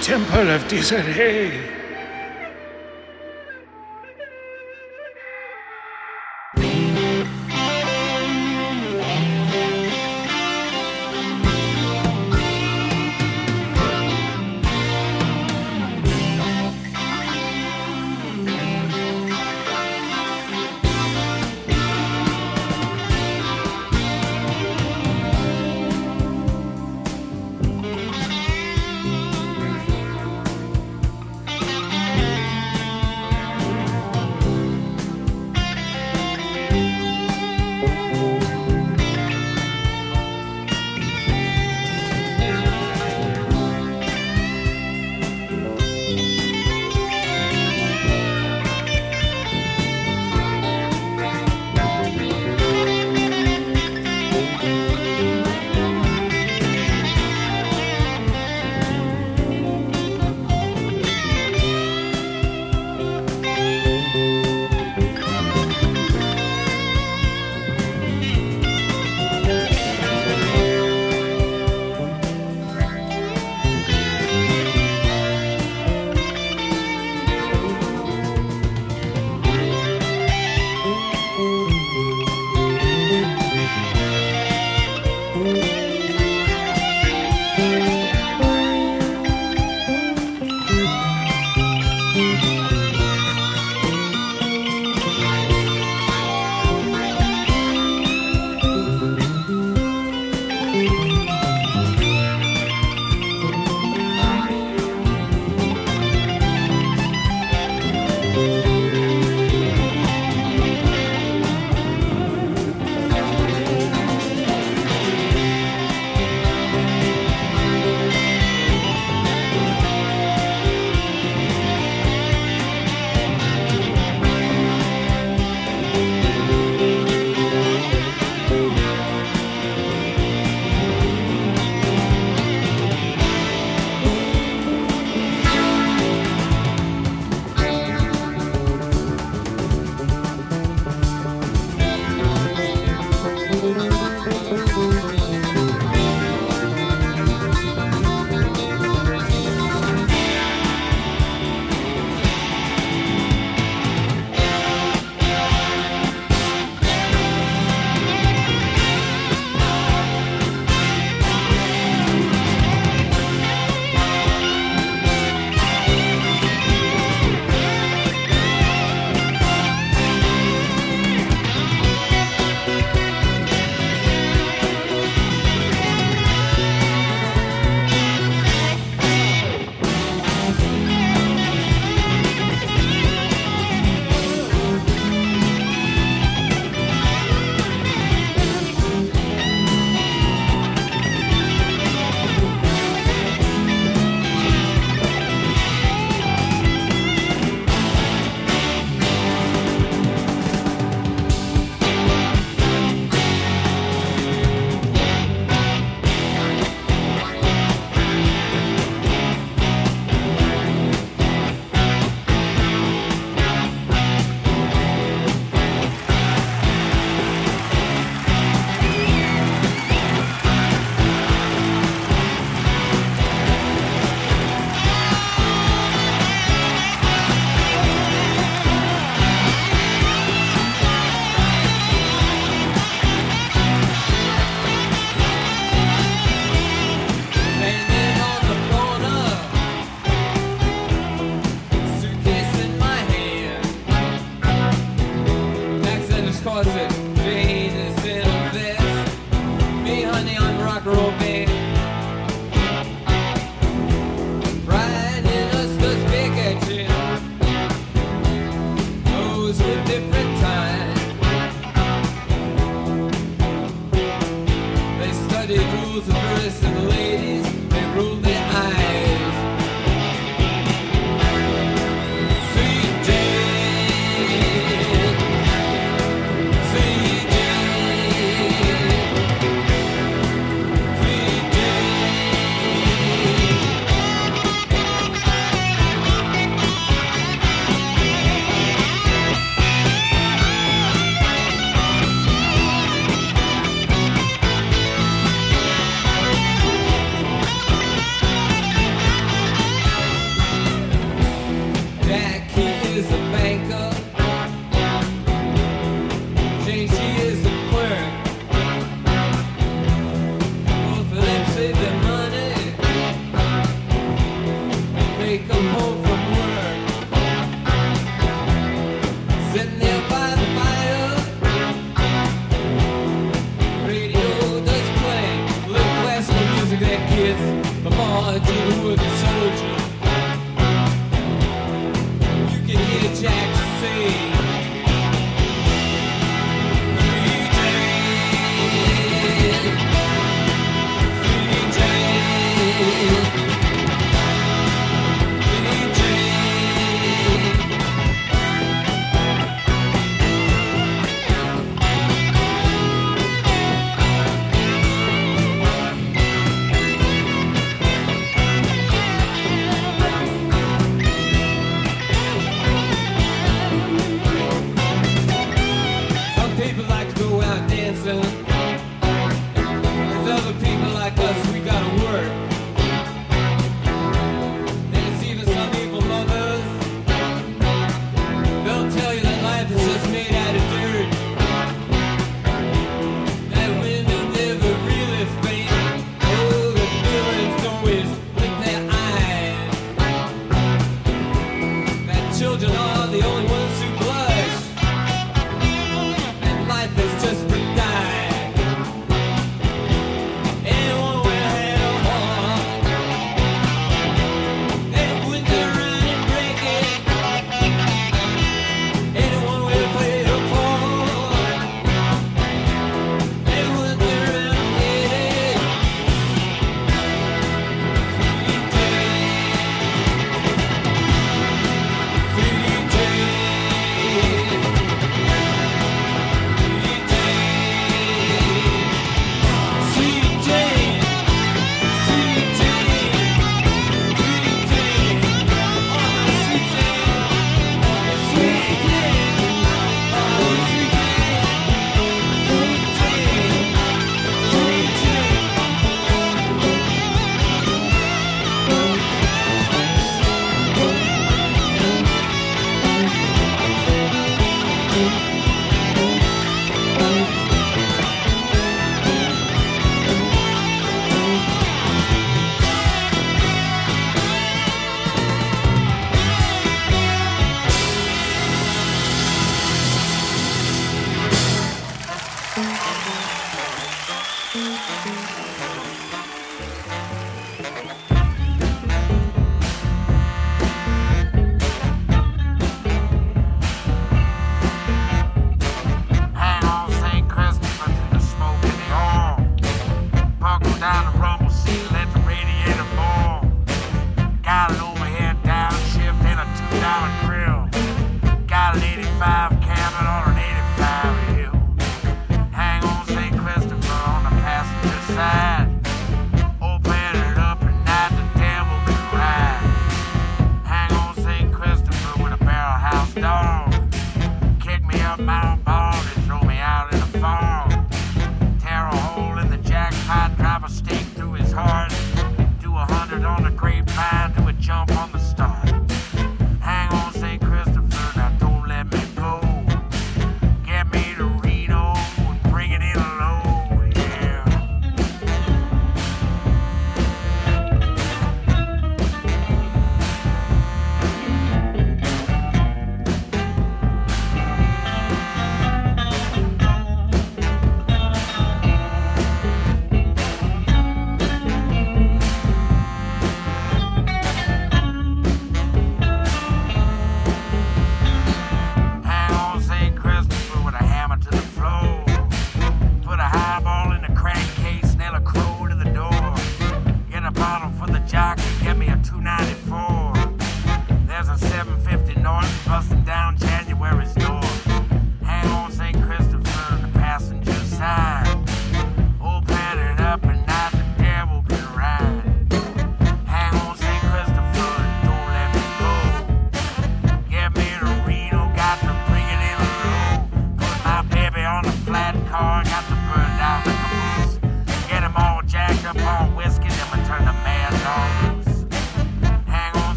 temple of Disarray.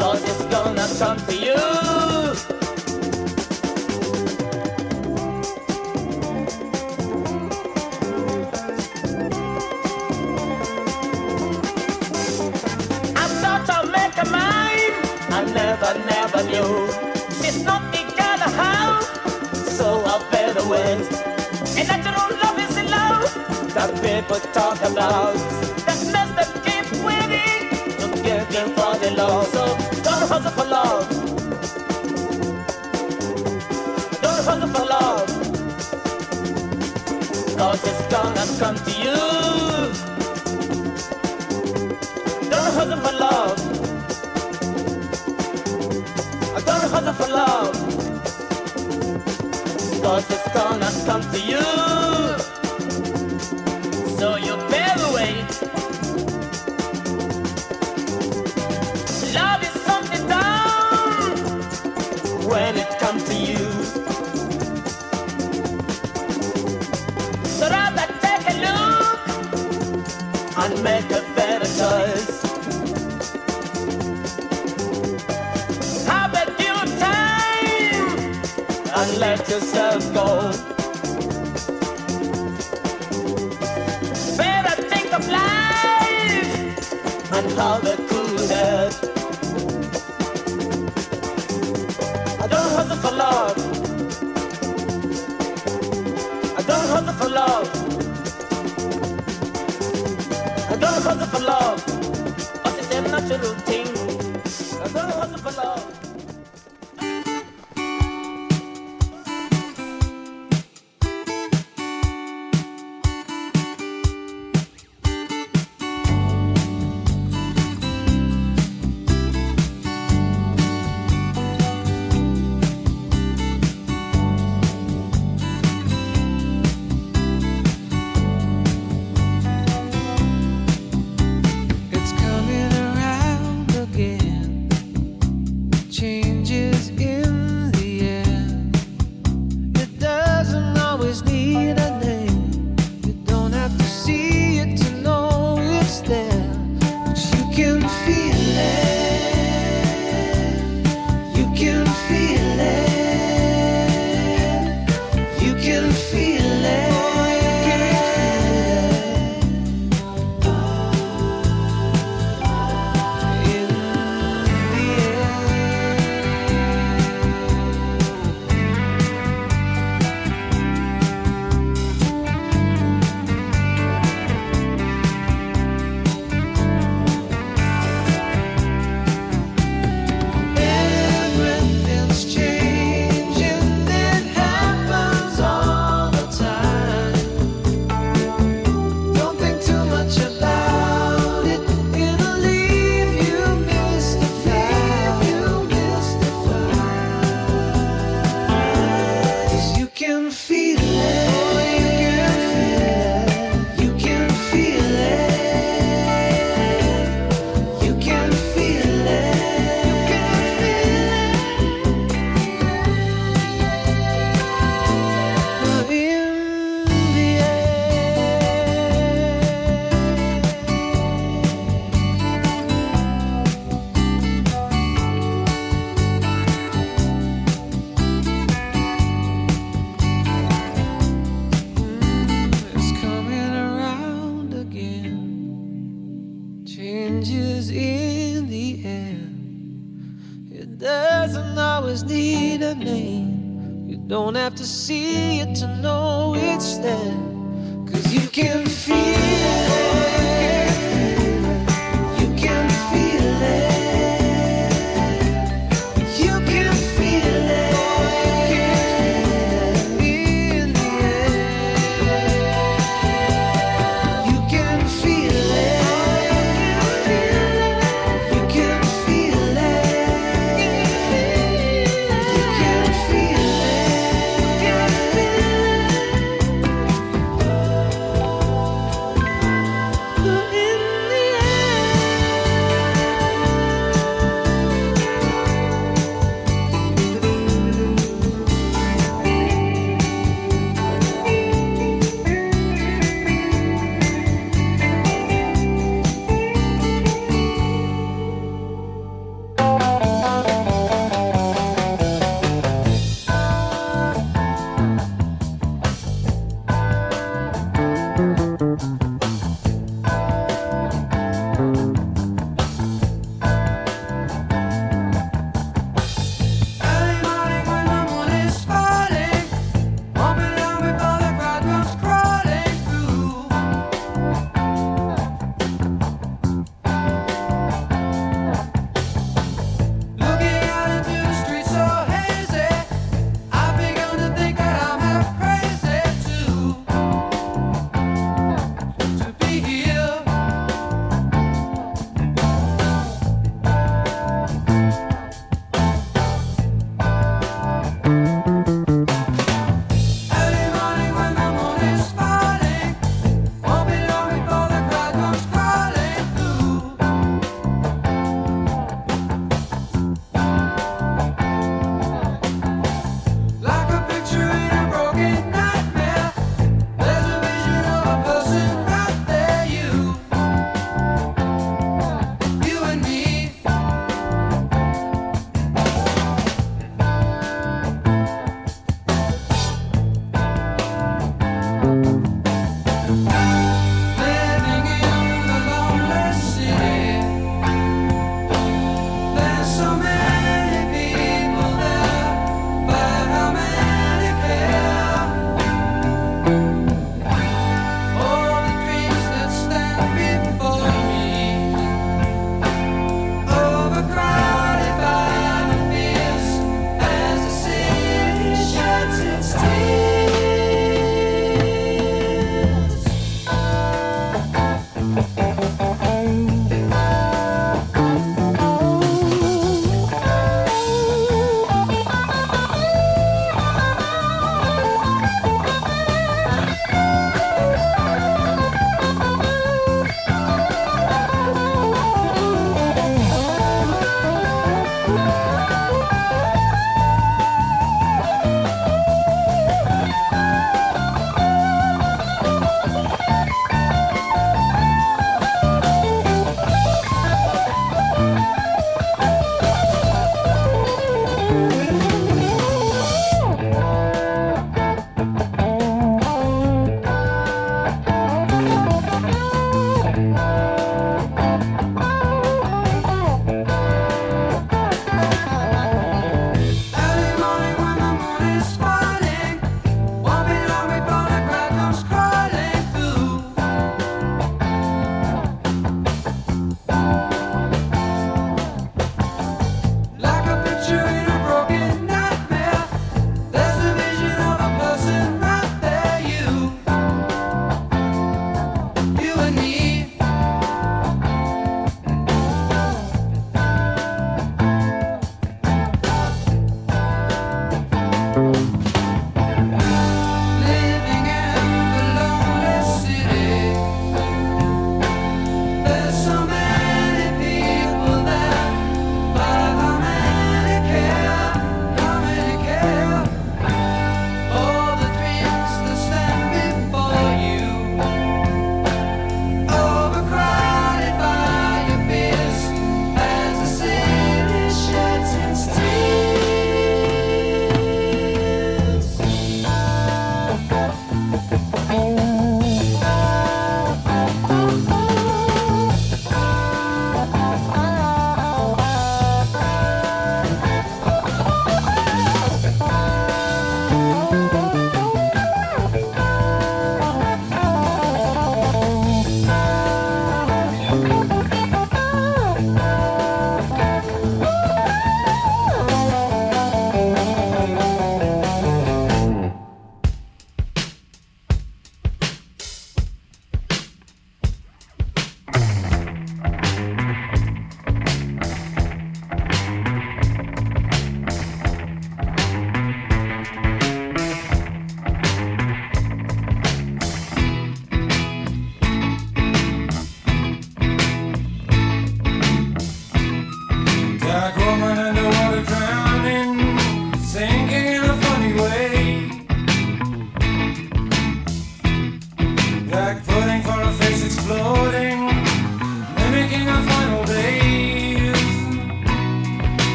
was is gonna come to you. never, never knew. It's not the kind. And love is the love that people talk about. That keeps waiting to get them for the love. So hustle for love. Don't hustle for love. Cause it's gonna come to you. Don't hustle for love. Don't hustle for love. Cause it's gonna come to you. Don't have to see it to know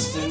Boston.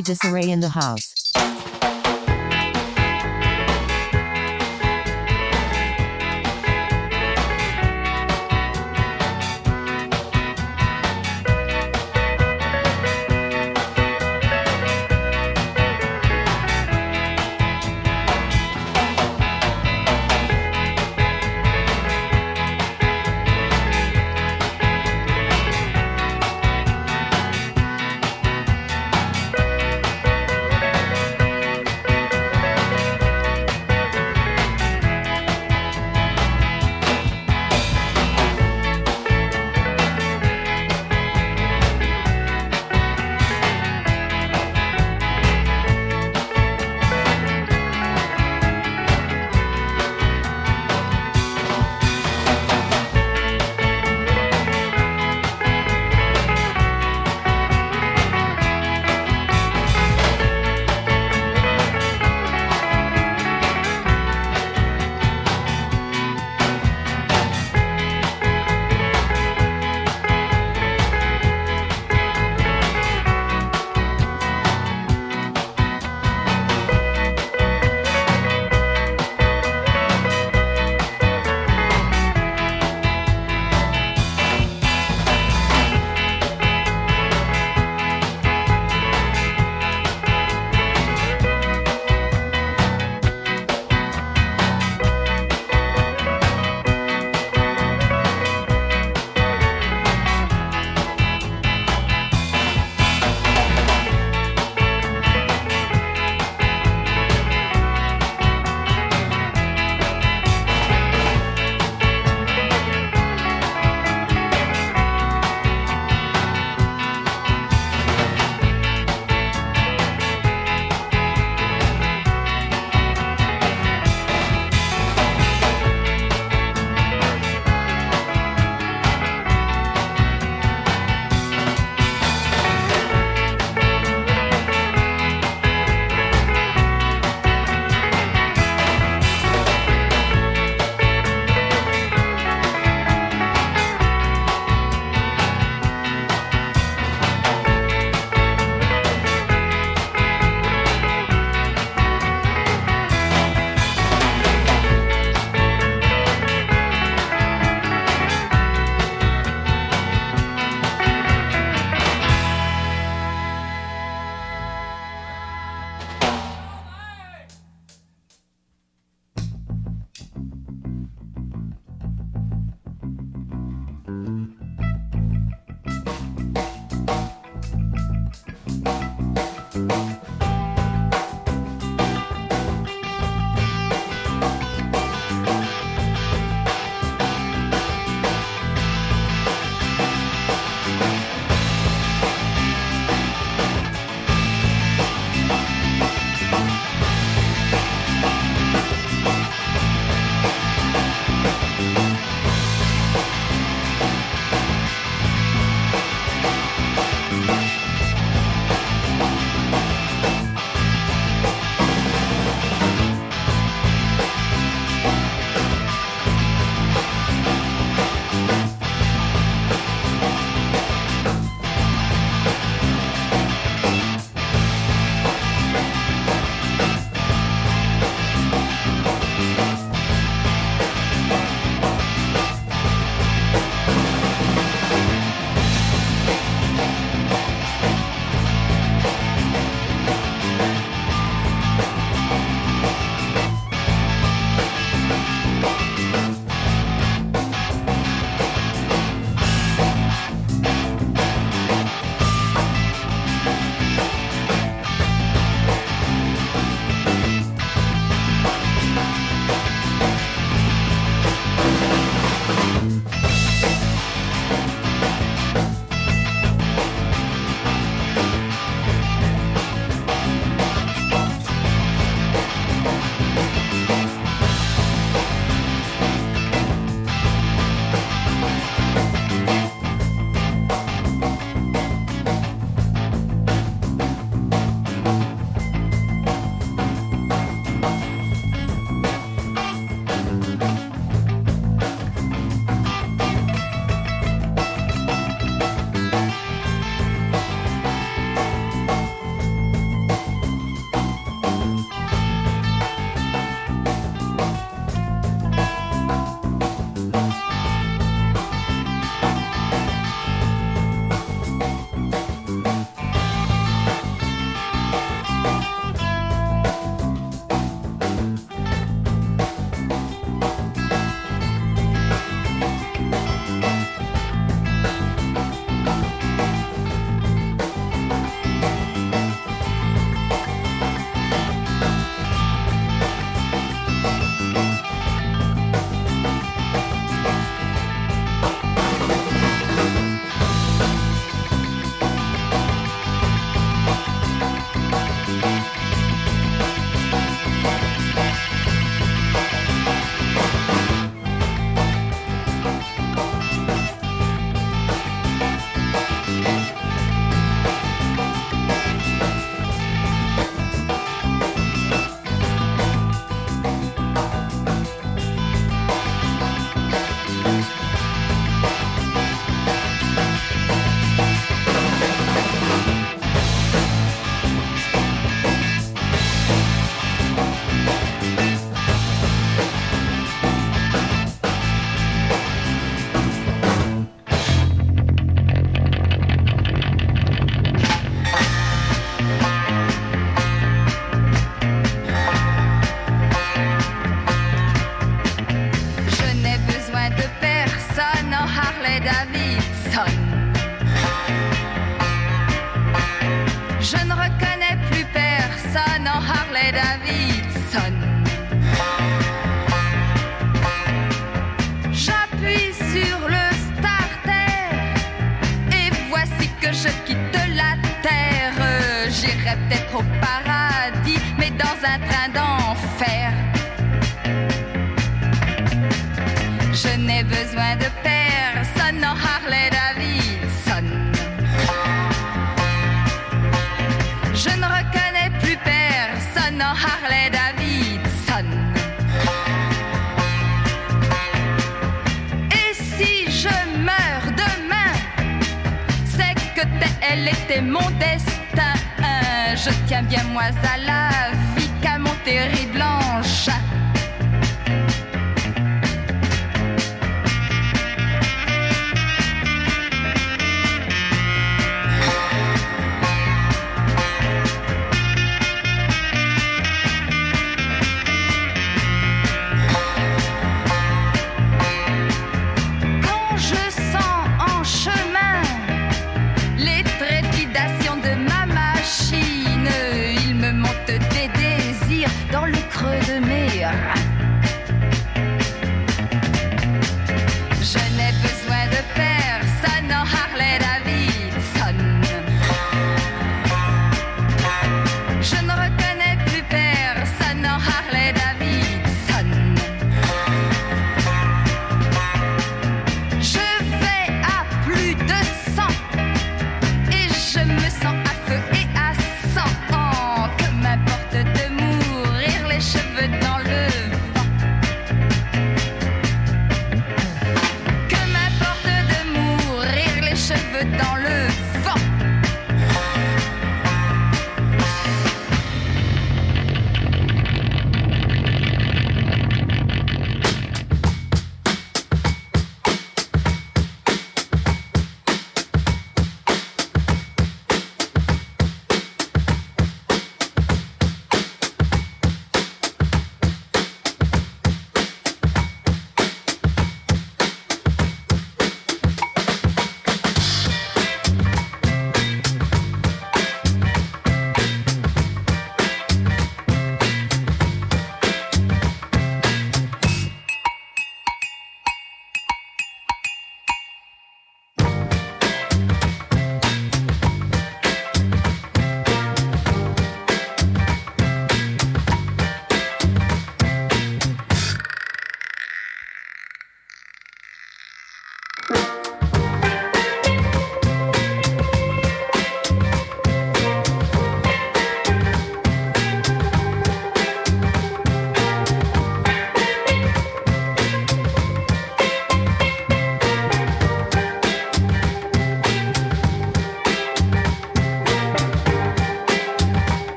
Disarray in the house.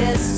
Love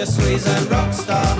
Je suis un rockstar, je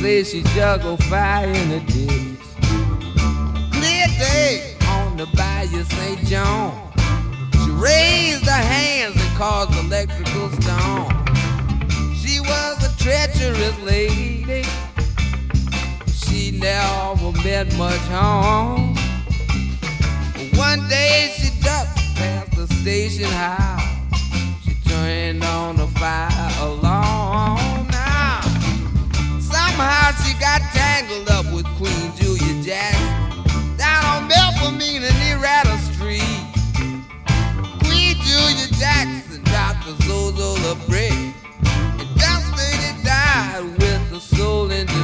say she juggled fire in the ditch. Clear day on the bayou St. John. She raised her hands and caused electrical storm. She was a treacherous lady. She never meant much harm. One day she ducked past the station house. She turned on the fire alarm. Somehow she got tangled up with Queen Julia Jackson down on Belfamine and Errata Street. Queen Julia Jackson dropped the Zozo a brick and Dustin died with the soul in the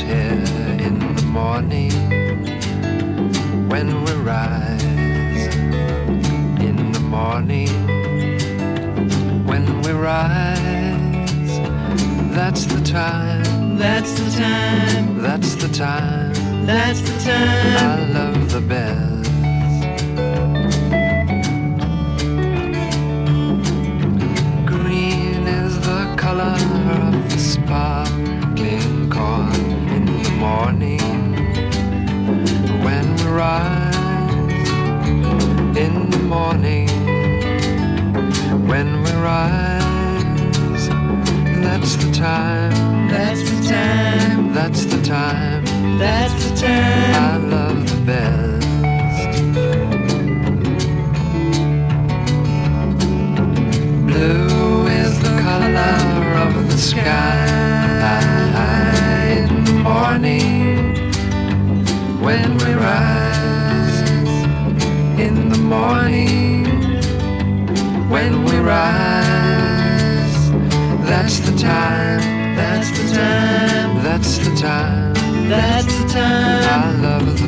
hair in the morning when we rise. In the morning when we rise. That's the time. That's the time. That's the time. That's the time. I love the best. Green is the color of the sparkling corn in the morning when we rise. In the morning when we rise. That's the time. That's the time. That's the time. That's the time. I love the best. Blue is the color of the sky when we rise. In the morning when we rise. That's the time. That's the time. That's the time. That's the time. I love